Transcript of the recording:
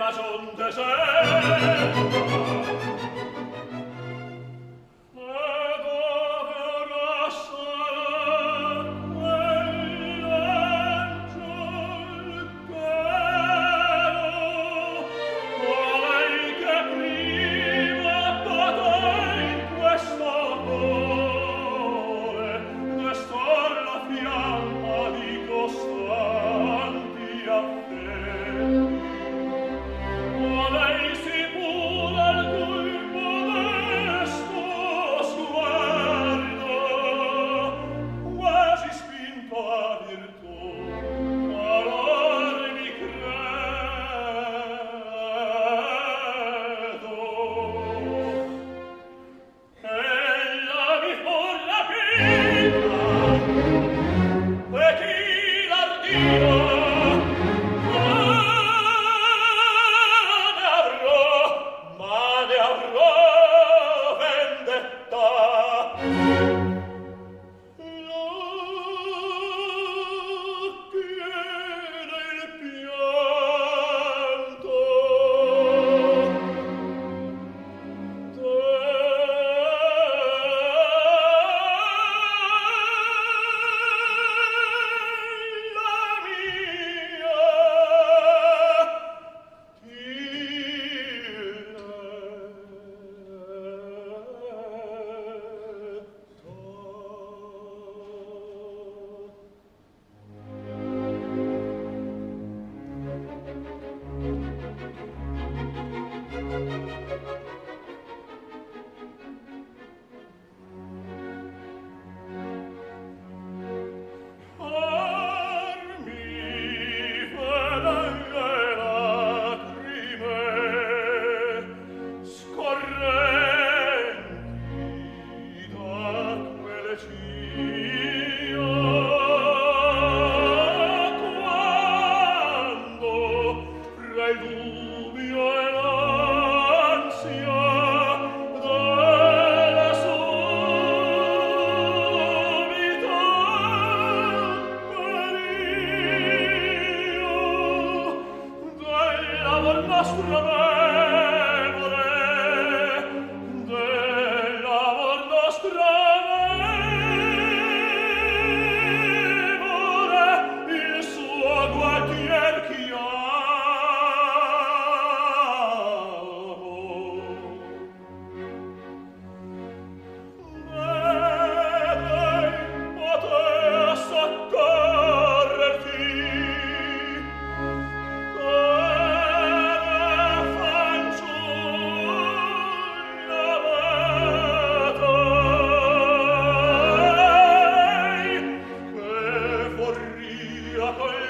che ragion deserva. E dove ora prima battei questo quest'or la fianpa di reći Maria con